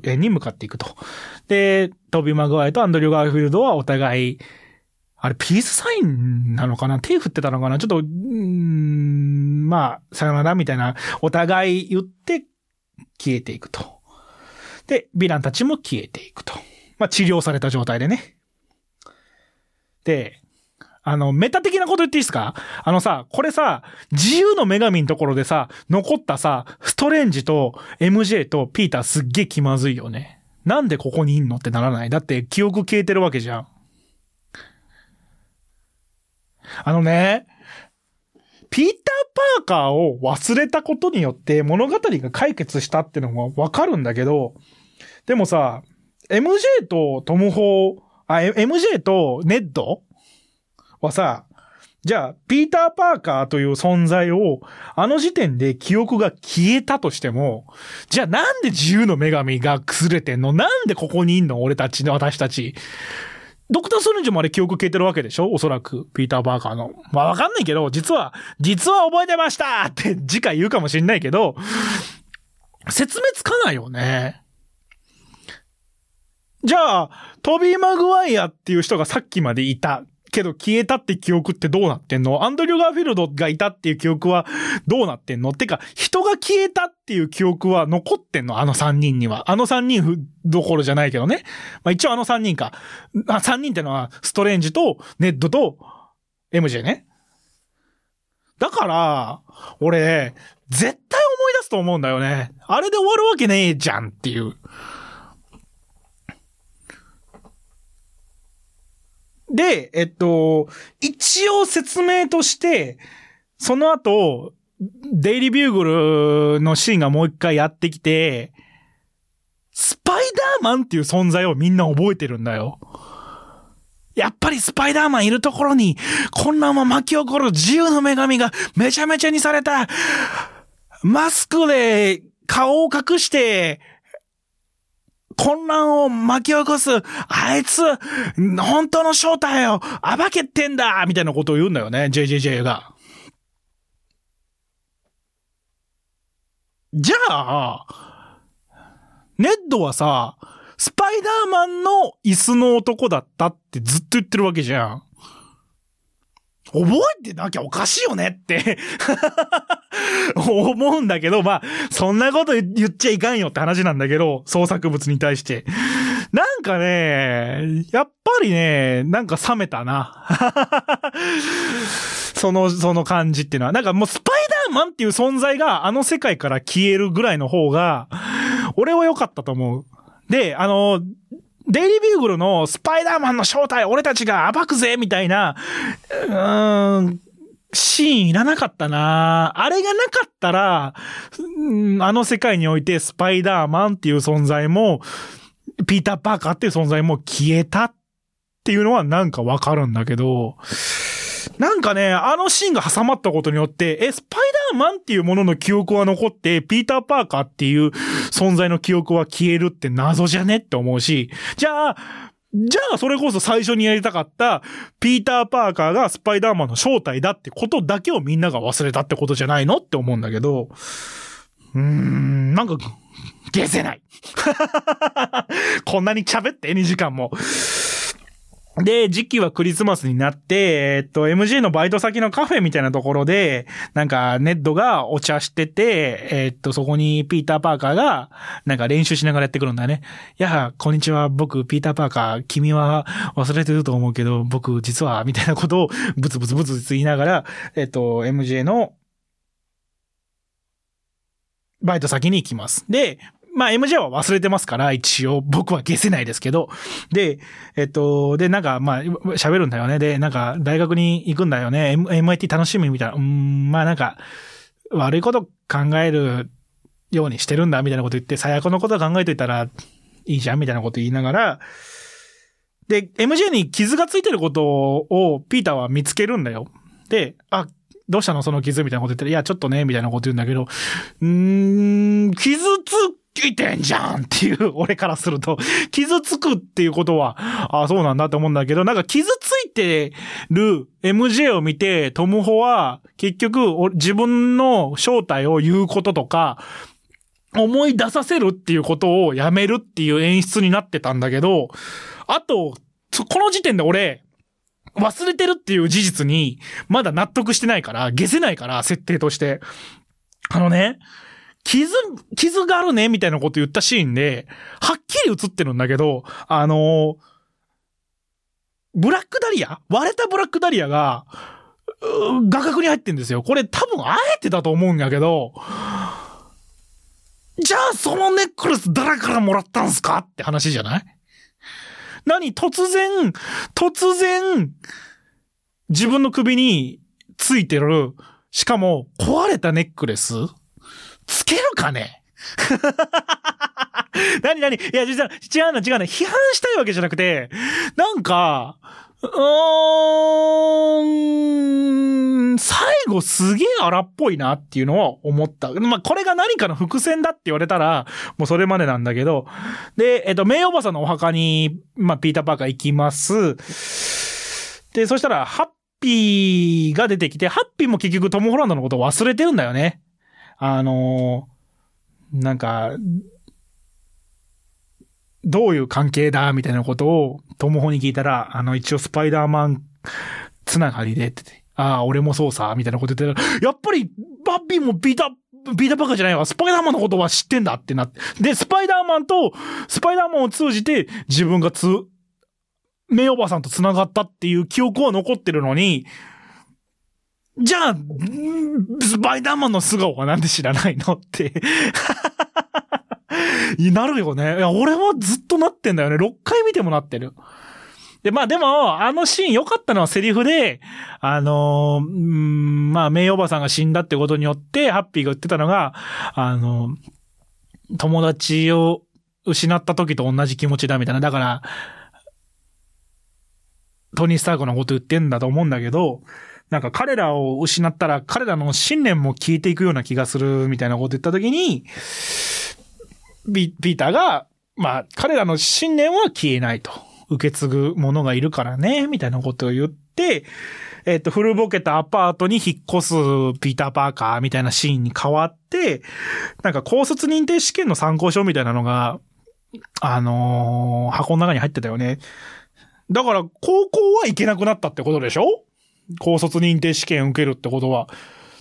焉に向かっていくと。で、トビー・マグワイとアンドリュー・ガーフィールドはお互い、あれ、ピースサインなのかな？手振ってたのかな？ちょっと、うん、まあ、さよならみたいな、お互い言って消えていくと。で、ヴィランたちも消えていくと。まあ、治療された状態でね。で、あの、メタ的なこと言っていいですか？あのさ、これさ、自由の女神のところでさ、残ったさ、ストレンジと MJ とピーターすっげえ気まずいよね。なんでここにいんのってならない？だって記憶消えてるわけじゃん。あのね、ピーター・パーカーを忘れたことによって物語が解決したってのもわかるんだけど、でもさ、MJ とトムホー、あ、MJ とネッドはさ、じゃあ、ピーター・パーカーという存在を、あの時点で記憶が消えたとしても、じゃあなんで自由の女神が崩れてんの？なんでここにいんの？俺たちの、私たち。ドクター・ソレンジもあれ記憶消えてるわけでしょ？おそらく、ピーター・パーカーの。まあわかんないけど、実は、実は覚えてましたって次回言うかもしんないけど、説明つかないよね。じゃあ、トビー・マグワイアっていう人がさっきまでいた。けど消えたって記憶ってどうなってんの？アンドリュー・ガーフィールドがいたっていう記憶はどうなってんの？てか、人が消えたっていう記憶は残ってんの？あの3人には。あの3人どころじゃないけどね。まあ一応あの3人か。あ、3人ってのはストレンジとネッドと MJ ね。だから、俺、絶対思い出すと思うんだよね。あれで終わるわけねえじゃんっていう。で、えっと、一応説明として、その後、デイリービューグルのシーンがもう一回やってきて、スパイダーマンっていう存在をみんな覚えてるんだよ。やっぱりスパイダーマンいるところに、混乱は巻き起こる自由の女神がめちゃめちゃにされた。マスクで顔を隠して、混乱を巻き起こす、あいつ、本当の正体を暴けてんだみたいなことを言うんだよね、JJJ が。じゃあ、ネッドはさ、スパイダーマンの椅子の男だったってずっと言ってるわけじゃん。覚えてなきゃおかしいよねって 思うんだけど、まあ、そんなこと言っちゃいかんよって話なんだけど、創作物に対して。なんかね、やっぱりね、なんか冷めたな。その、その感じっていうのは。なんかもうスパイダーマンっていう存在があの世界から消えるぐらいの方が、俺は良かったと思う。で、あの、デイリービューグルのスパイダーマンの正体俺たちが暴くぜみたいな、うーん、シーンいらなかったな。あれがなかったら、あの世界においてスパイダーマンっていう存在も、ピーター・パーカーっていう存在も消えたっていうのはなんかわかるんだけど、なんかね、あのシーンが挟まったことによって、え、スパイダーマンっていうものの記憶は残って、ピーター・パーカーっていう存在の記憶は消えるって謎じゃねって思うし、じゃあ、じゃあ、それこそ最初にやりたかった、ピーター・パーカーがスパイダーマンの正体だってことだけをみんなが忘れたってことじゃないのって思うんだけど、うーん、なんか、消せない。こんなに喋って2時間も。で、時期はクリスマスになって、えっと、MG のバイト先のカフェみたいなところで、なんか、ネッドがお茶してて、えっと、そこにピーター・パーカーが、なんか練習しながらやってくるんだね。いや、こんにちは、僕、ピーター・パーカー、君は忘れてると思うけど、僕、実は、みたいなことを、ブツブツブツブツ言いながら、えっと、MJ の、バイト先に行きます。で、まあ MJ は忘れてますから、一応僕は消せないですけど。で、えっと、で、なんか、まあ、喋るんだよね。で、なんか、大学に行くんだよね。MIT 楽しみみたいな。うーん、まあなんか、悪いこと考えるようにしてるんだ、みたいなこと言って、最悪のこと考えといたらいいじゃん、みたいなこと言いながら、で、MJ に傷がついてることを、ピーターは見つけるんだよ。で、あ、どうしたのその傷みたいなこと言ったら、いや、ちょっとね、みたいなこと言うんだけど、うーん、傷つ聞いてんじゃんっていう、俺からすると、傷つくっていうことは、ああそうなんだって思うんだけど、なんか傷ついてる MJ を見て、トムホは、結局、自分の正体を言うこととか、思い出させるっていうことをやめるっていう演出になってたんだけど、あと、この時点で俺、忘れてるっていう事実に、まだ納得してないから、消せないから、設定として。あのね、傷、傷があるね、みたいなこと言ったシーンで、はっきり映ってるんだけど、あのブラックダリア？割れたブラックダリアが、画角に入ってんですよ。これ多分あえてだと思うんやけど、じゃあそのネックレス誰からもらったんすか？って話じゃない？何？突然、突然、自分の首についてる、しかも壊れたネックレス？つけるかね？何何？いや、実は、違うの違うの。批判したいわけじゃなくて、なんか、うーん、最後すげえ荒っぽいなっていうのを思った。まあ、これが何かの伏線だって言われたら、もうそれまでなんだけど、で、えっと、名誉おばさんのお墓に、まあ、ピーターパーカー行きます。で、そしたら、ハッピーが出てきて、ハッピーも結局トム・ホランドのことを忘れてるんだよね。あのーなんか、どういう関係だみたいなことをトムホに聞いたら、あの、一応スパイダーマンつながりでってて、ああ、俺もそうさ、みたいなこと言ってたら、やっぱり、バッピーもビータ、ビータバカじゃないわ、スパイダーマンのことは知ってんだってなって。で、スパイダーマンと、スパイダーマンを通じて、自分がつ、名おばさんと繋がったっていう記憶は残ってるのに、じゃあ、スパイダーマンの素顔はなんで知らないのって。なるよね。いや、俺はずっとなってんだよね。6回見てもなってる。で、まあでも、あのシーン良かったのはセリフで、あのーまあ、名誉おばさんが死んだってことによって、ハッピーが言ってたのが、あの友達を失った時と同じ気持ちだみたいな。だから、トニー・スタークのこと言ってんだと思うんだけど、なんか彼らを失ったら彼らの信念も消えていくような気がするみたいなこと言った時に、ピーターが、まあ、彼らの信念は消えないと。受け継ぐ者がいるからね、みたいなことを言って、えっ、と、古ぼけたアパートに引っ越すピーター・パーカーみたいなシーンに変わって、なんか高卒認定試験の参考書みたいなのが、あのー箱の中に入ってたよね。だから、高校は行けなくなったってことでしょ？高卒認定試験受けるってことは。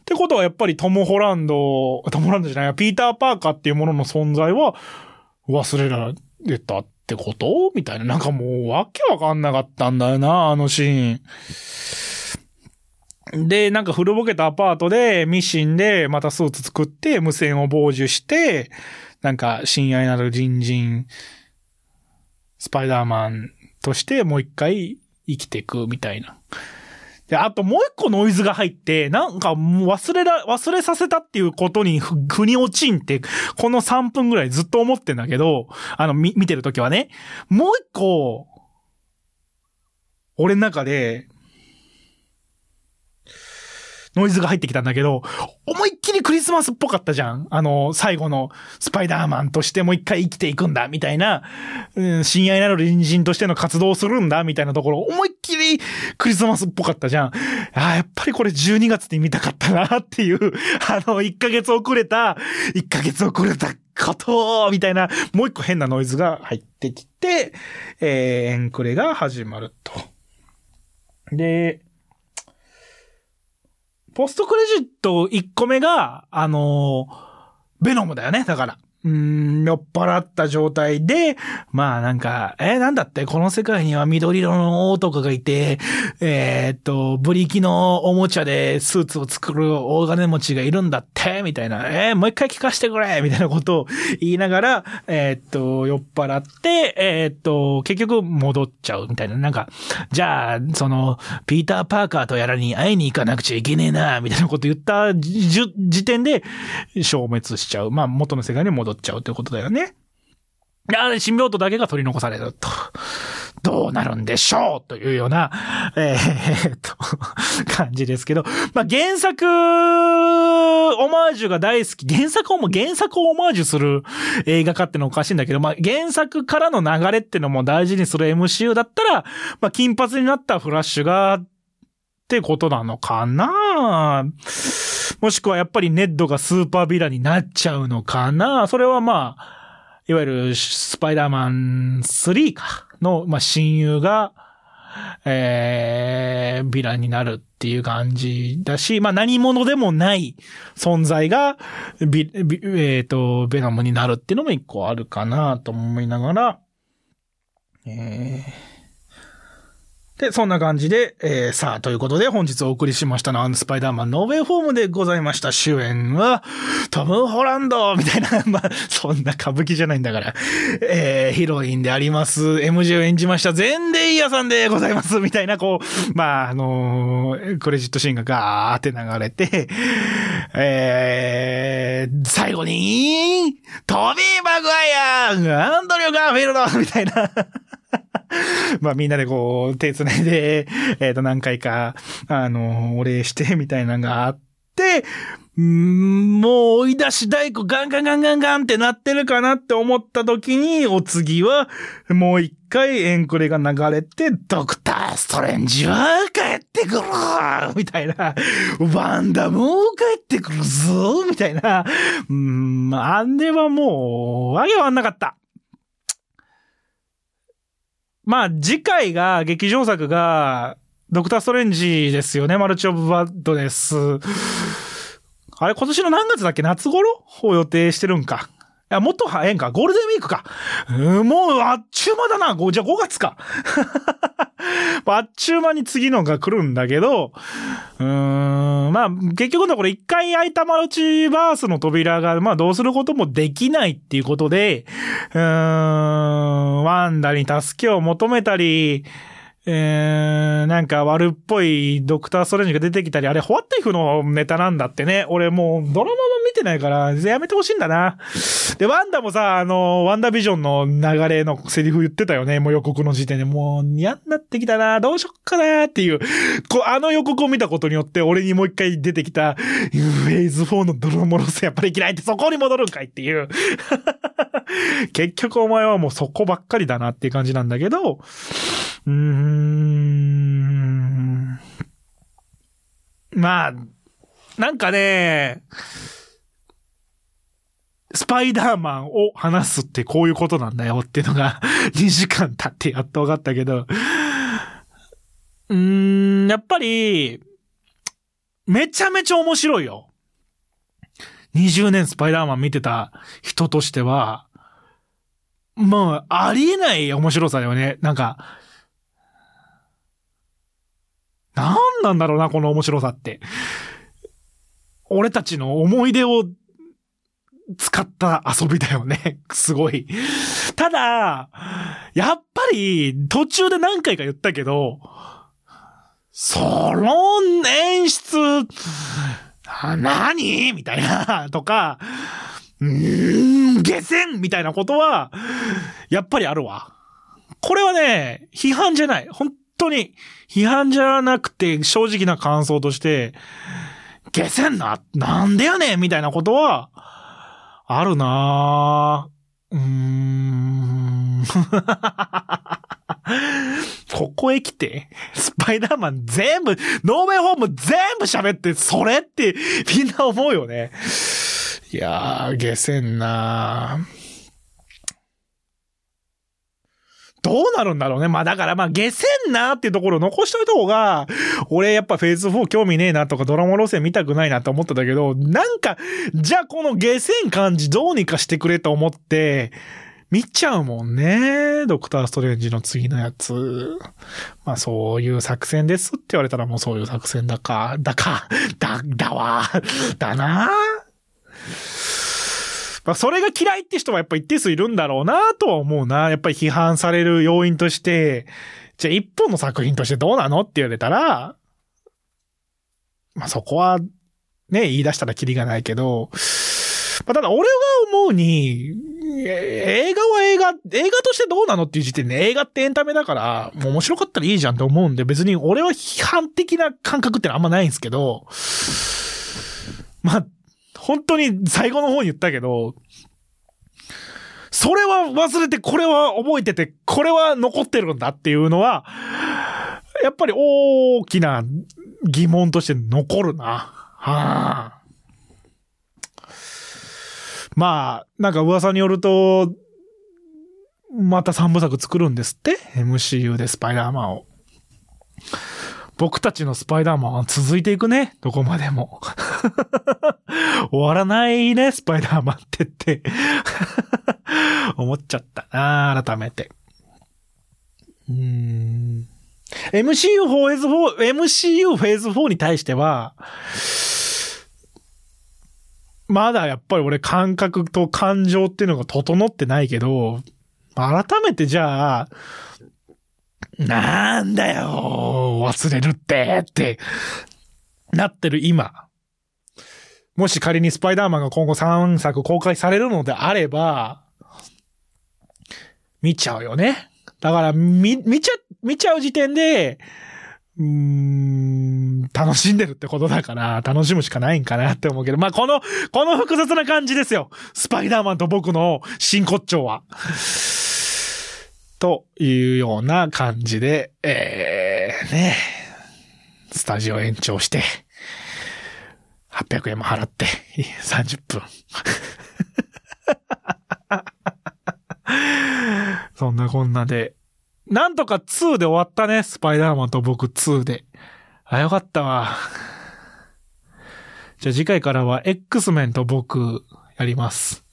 ってことはやっぱりトム・ホランド、トム・ホランドじゃない、ピーター・パーカーっていうものの存在は忘れられたってこと？みたいな。なんかもうわけわかんなかったんだよな、あのシーン。で、なんか古ぼけたアパートでミシンでまたスーツ作って無線を傍受して、なんか親愛なる隣人、スパイダーマンとしてもう一回生きていくみたいな。で、あともう一個ノイズが入って、なんかもう忘れら、忘れさせたっていうことに、腑に落ちんって、この3分ぐらいずっと思ってんだけど、あの、み、見てるときはね、もう一個、俺の中で、ノイズが入ってきたんだけど、思いっきりクリスマスっぽかったじゃん。あの、最後のスパイダーマンとしてもう一回生きていくんだ、みたいな、うん、親愛なる隣人としての活動をするんだ、みたいなところ、思いっきりクリスマスっぽかったじゃん。あ、やっぱりこれ12月に見たかったな、っていう、あの、1ヶ月遅れた、1ヶ月遅れたこと、みたいな、もう一個変なノイズが入ってきて、えー、エンクレが始まると。で、ポストクレジット1個目が、あのーベノムだよね、だから。うん、酔っ払った状態で、まあなんか、えなんだって？この世界には緑色の男がいて、えーっと、ブリキのおもちゃでスーツを作る大金持ちがいるんだって、みたいな、えーもう一回聞かせてくれみたいなことを言いながら、えっと、酔っ払って、えっと、結局戻っちゃうみたいな。なんか、じゃあ、その、ピーター・パーカーとやらに会いに行かなくちゃいけねえな、みたいなこと言った時点で消滅しちゃう。まあ、元の世界に戻っちゃうということだよね。あれ、新病棟だけが取り残されると。どうなるんでしょうというような、えーっと、感じですけど。まあ、原作、オマージュが大好き。原作をも、原作をオマージュする映画化ってのおかしいんだけど、まあ、原作からの流れってのも大事にする MCU だったら、まあ、金髪になったフラッシュが、ってことなのかな もしくはやっぱりネッドがスーパーヴィラになっちゃうのかな？それはまあ、いわゆるスパイダーマン3かの、まあ、親友が、えー、ヴィラになるっていう感じだし、まあ何者でもない存在が、ビ、ビえっ、と、ベノムになるっていうのも一個あるかなと思いながら、えー。で、そんな感じで、えー、さあ、ということで本日お送りしましたのは、スパイダーマンノーウェイホームでございました。主演は、トム・ホランドみたいな、まあ、そんな歌舞伎じゃないんだから、えー、ヒロインであります、MJ を演じました、ゼンデイヤさんでございます、みたいな、こう、まあ、あのークレジットシーンがガーって流れて、えー、最後に、トビー・マグワイアアンドリュー・ガーフィールドみたいな。まあみんなでこう、手繋いで、えっ、と何回か、あの、お礼してみたいなのがあって、もう追い出し太鼓ガンガンガンガンガンってなってるかなって思った時に、お次は、もう一回エンクレが流れて、ドクターストレンジは帰ってくるみたいな、ワンダも帰ってくるぞみたいな、うーん、あれはもう、わけわかんなかった。まあ、次回が、劇場作が、ドクターストレンジですよね。マルチオブバッドです。あれ、今年の何月だっけ？夏頃？を予定してるんか。いや、もっと早いんか。ゴールデンウィークか。うもう、あっちゅう間だな。じゃあ5月か。あっちゅう間に次のが来るんだけど、うーん、まあ、結局のころ一回開いたマルチバースの扉が、まあどうすることもできないっていうことで、うーん、ワンダに助けを求めたり、えー、なんか悪っぽいドクターストレンジが出てきたり、あれ、ホワットイフのネタなんだってね。俺もうドラマも見てないから、やめてほしいんだな。で、ワンダもさ、あの、ワンダビジョンの流れのセリフ言ってたよね。もう予告の時点で。もう嫌になってきたな。どうしよっかなっていう。こあの予告を見たことによって、俺にもう一回出てきた、フェイズ4のドロモロスやっぱり嫌いってそこに戻るんかいっていう。結局お前はもうそこばっかりだなっていう感じなんだけど、うーん。まあ、なんかね、スパイダーマンを話すってこういうことなんだよっていうのが 2時間経ってやっと分かったけど、うーん、やっぱり、めちゃめちゃ面白いよ。20年スパイダーマン見てた人としては、もう、ありえない面白さだよね。なんか、なんなんだろうな、この面白さって。俺たちの思い出を使った遊びだよね。すごい。ただ、やっぱり途中で何回か言ったけど、その演出、あ何？みたいな、とか、うーん、下船みたいなことは、やっぱりあるわ。これはね、批判じゃない。本当に、批判じゃなくて、正直な感想として、下船な、なんでやねんみたいなことは、あるな。うーん。ここへ来て、スパイダーマン全部、ノーウェイホーム全部喋って、それってみんな思うよね。いやー、下船なぁ。どうなるんだろうね。まあだからまあ、下船なっていうところを残しといた方が、俺やっぱフェーズ4興味ねえなとかドラマ路線見たくないなと思ってたけど、なんか、じゃあこの下船感じどうにかしてくれと思って、見ちゃうもんね。ドクターストレンジの次のやつ。まあそういう作戦ですって言われたらもうそういう作戦だか、だか、だ、だわ、だな。まあそれが嫌いって人はやっぱ一定数いるんだろうなとは思うな。やっぱり批判される要因として、じゃあ一本の作品としてどうなのって言われたら、まあそこは、ね、言い出したらキリがないけど、まあ、ただ俺が思うに、映画は映画、映画としてどうなのっていう時点で映画ってエンタメだから、もう面白かったらいいじゃんって思うんで、別に俺は批判的な感覚ってのはあんまないんですけど、まあ、本当に最後の方に言ったけど、それは忘れて、これは覚えてて、これは残ってるんだっていうのは、やっぱり大きな疑問として残るな。はあ。まあ、なんか噂によると、また三部作作るんですって ?MCU でスパイダーマンを。僕たちのスパイダーマンは続いていくね。どこまでも。終わらないね、スパイダーマンってって 思っちゃったな改めて。うん。MCU フェーズ4、MCU フェーズ4に対しては、まだやっぱり俺感覚と感情っていうのが整ってないけど、改めてじゃあ、なんだよ、忘れるって、ってなってる今。もし仮にスパイダーマンが今後3作公開されるのであれば、見ちゃうよね。だから、見、見ちゃ、見ちゃう時点で、うーん、楽しんでるってことだから、楽しむしかないんかなって思うけど、まあ、この、この複雑な感じですよ。スパイダーマンと僕の真骨頂は。というような感じで、えー、ね、スタジオ延長して、800円も払って、30分。そんなこんなで、なんとか2で終わったね、スパイダーマンと僕2で。あ、よかったわ。じゃあ次回からは X メンと僕やります。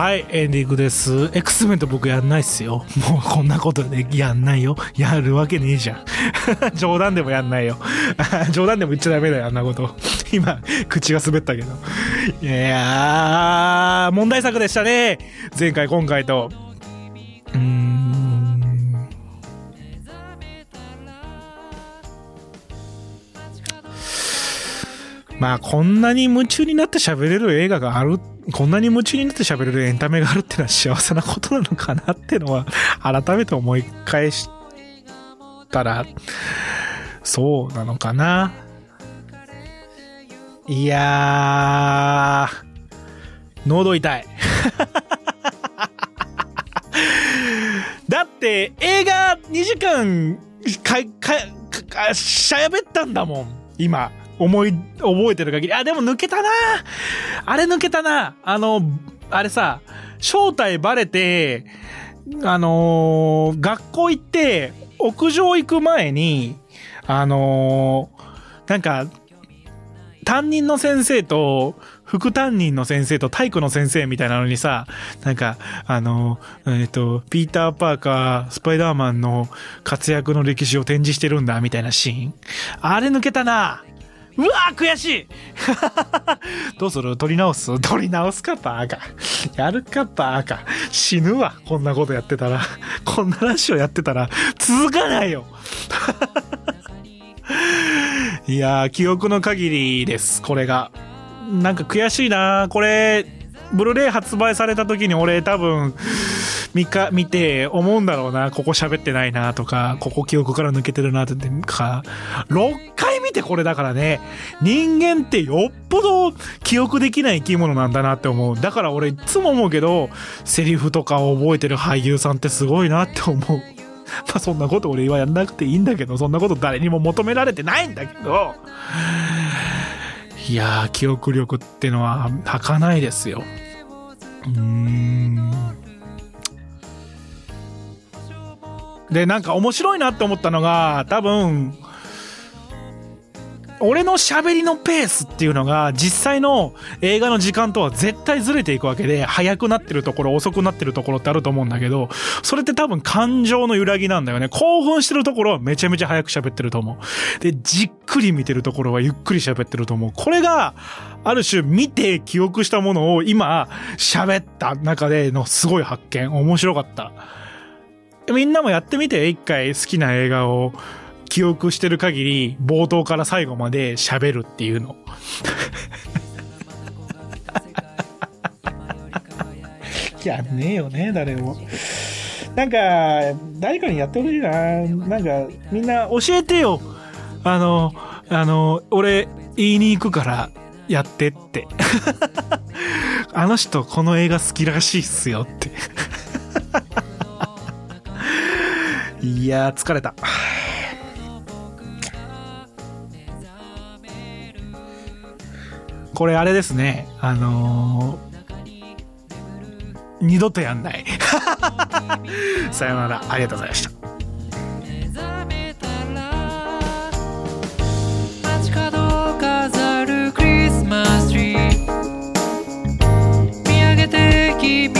はい、エンディングです。X メント僕やんないっすよ。もうこんなことでやんないよ。やるわけねえじゃん。冗談でもやんないよ。冗談でも言っちゃダメだよ、あんなこと。今、口が滑ったけど。いやー、問題作でしたね。前回、今回と。うん。まあ、こんなに夢中になって喋れる映画があるってこんなに夢中になって喋れるエンタメがあるってのは幸せなことなのかなってのは、改めて思い返したら、そうなのかな。いやー、喉痛い。だって、映画2時間、か、か、か、しゃべったんだもん、今。思い、覚えてる限り。あ、でも抜けたなあれ抜けたなあの、あれさ、正体バレて、あのー、学校行って、屋上行く前に、あのー、なんか、担任の先生と、副担任の先生と体育の先生みたいなのにさ、なんか、あの、えっ、ー、と、ピーター・パーカー、スパイダーマンの活躍の歴史を展示してるんだ、みたいなシーン。あれ抜けたなうわー悔しい どうする？取り直す？取り直すかバーカ。やるかバーカ。死ぬわ。こんなことやってたら。こんなラジオやってたら続かないよ。いやー、記憶の限りです。これが。なんか悔しいなこれ、ブルーレイ発売された時に俺多分、見か、見て思うんだろうな。ここ喋ってないなとか、ここ記憶から抜けてるなってか、6回見てこれだからね。人間ってよっぽど記憶できない生き物なんだなって思う。だから俺いつも思うけど、セリフとかを覚えてる俳優さんってすごいなって思う。まあそんなこと俺はやんなくていいんだけど、そんなこと誰にも求められてないんだけど、いやー、記憶力ってのは儚いですよ。うーん。で、なんか面白いなって思ったのが、多分、俺の喋りのペースっていうのが実際の映画の時間とは絶対ずれていくわけで、速くなってるところ、遅くなってるところってあると思うんだけど、それって多分感情の揺らぎなんだよね。興奮してるところはめちゃめちゃ速く喋ってると思う。で、じっくり見てるところはゆっくり喋ってると思う。これが、ある種見て記憶したものを今喋った中でのすごい発見。面白かった。みんなもやってみて、一回好きな映画を記憶してる限り、冒頭から最後まで喋るっていうの。やんねえよね、誰も。なんか、誰かにやってほしいな。なんか、みんな教えてよ。あの、あの、俺、言いに行くから、やってって。あの人、この映画好きらしいっすよって。いやー、疲れた。これあれですね。あのー二度とやんない。さよなら。ありがとうございました。目覚めたら街角を飾るクリスマスツリー見上げて君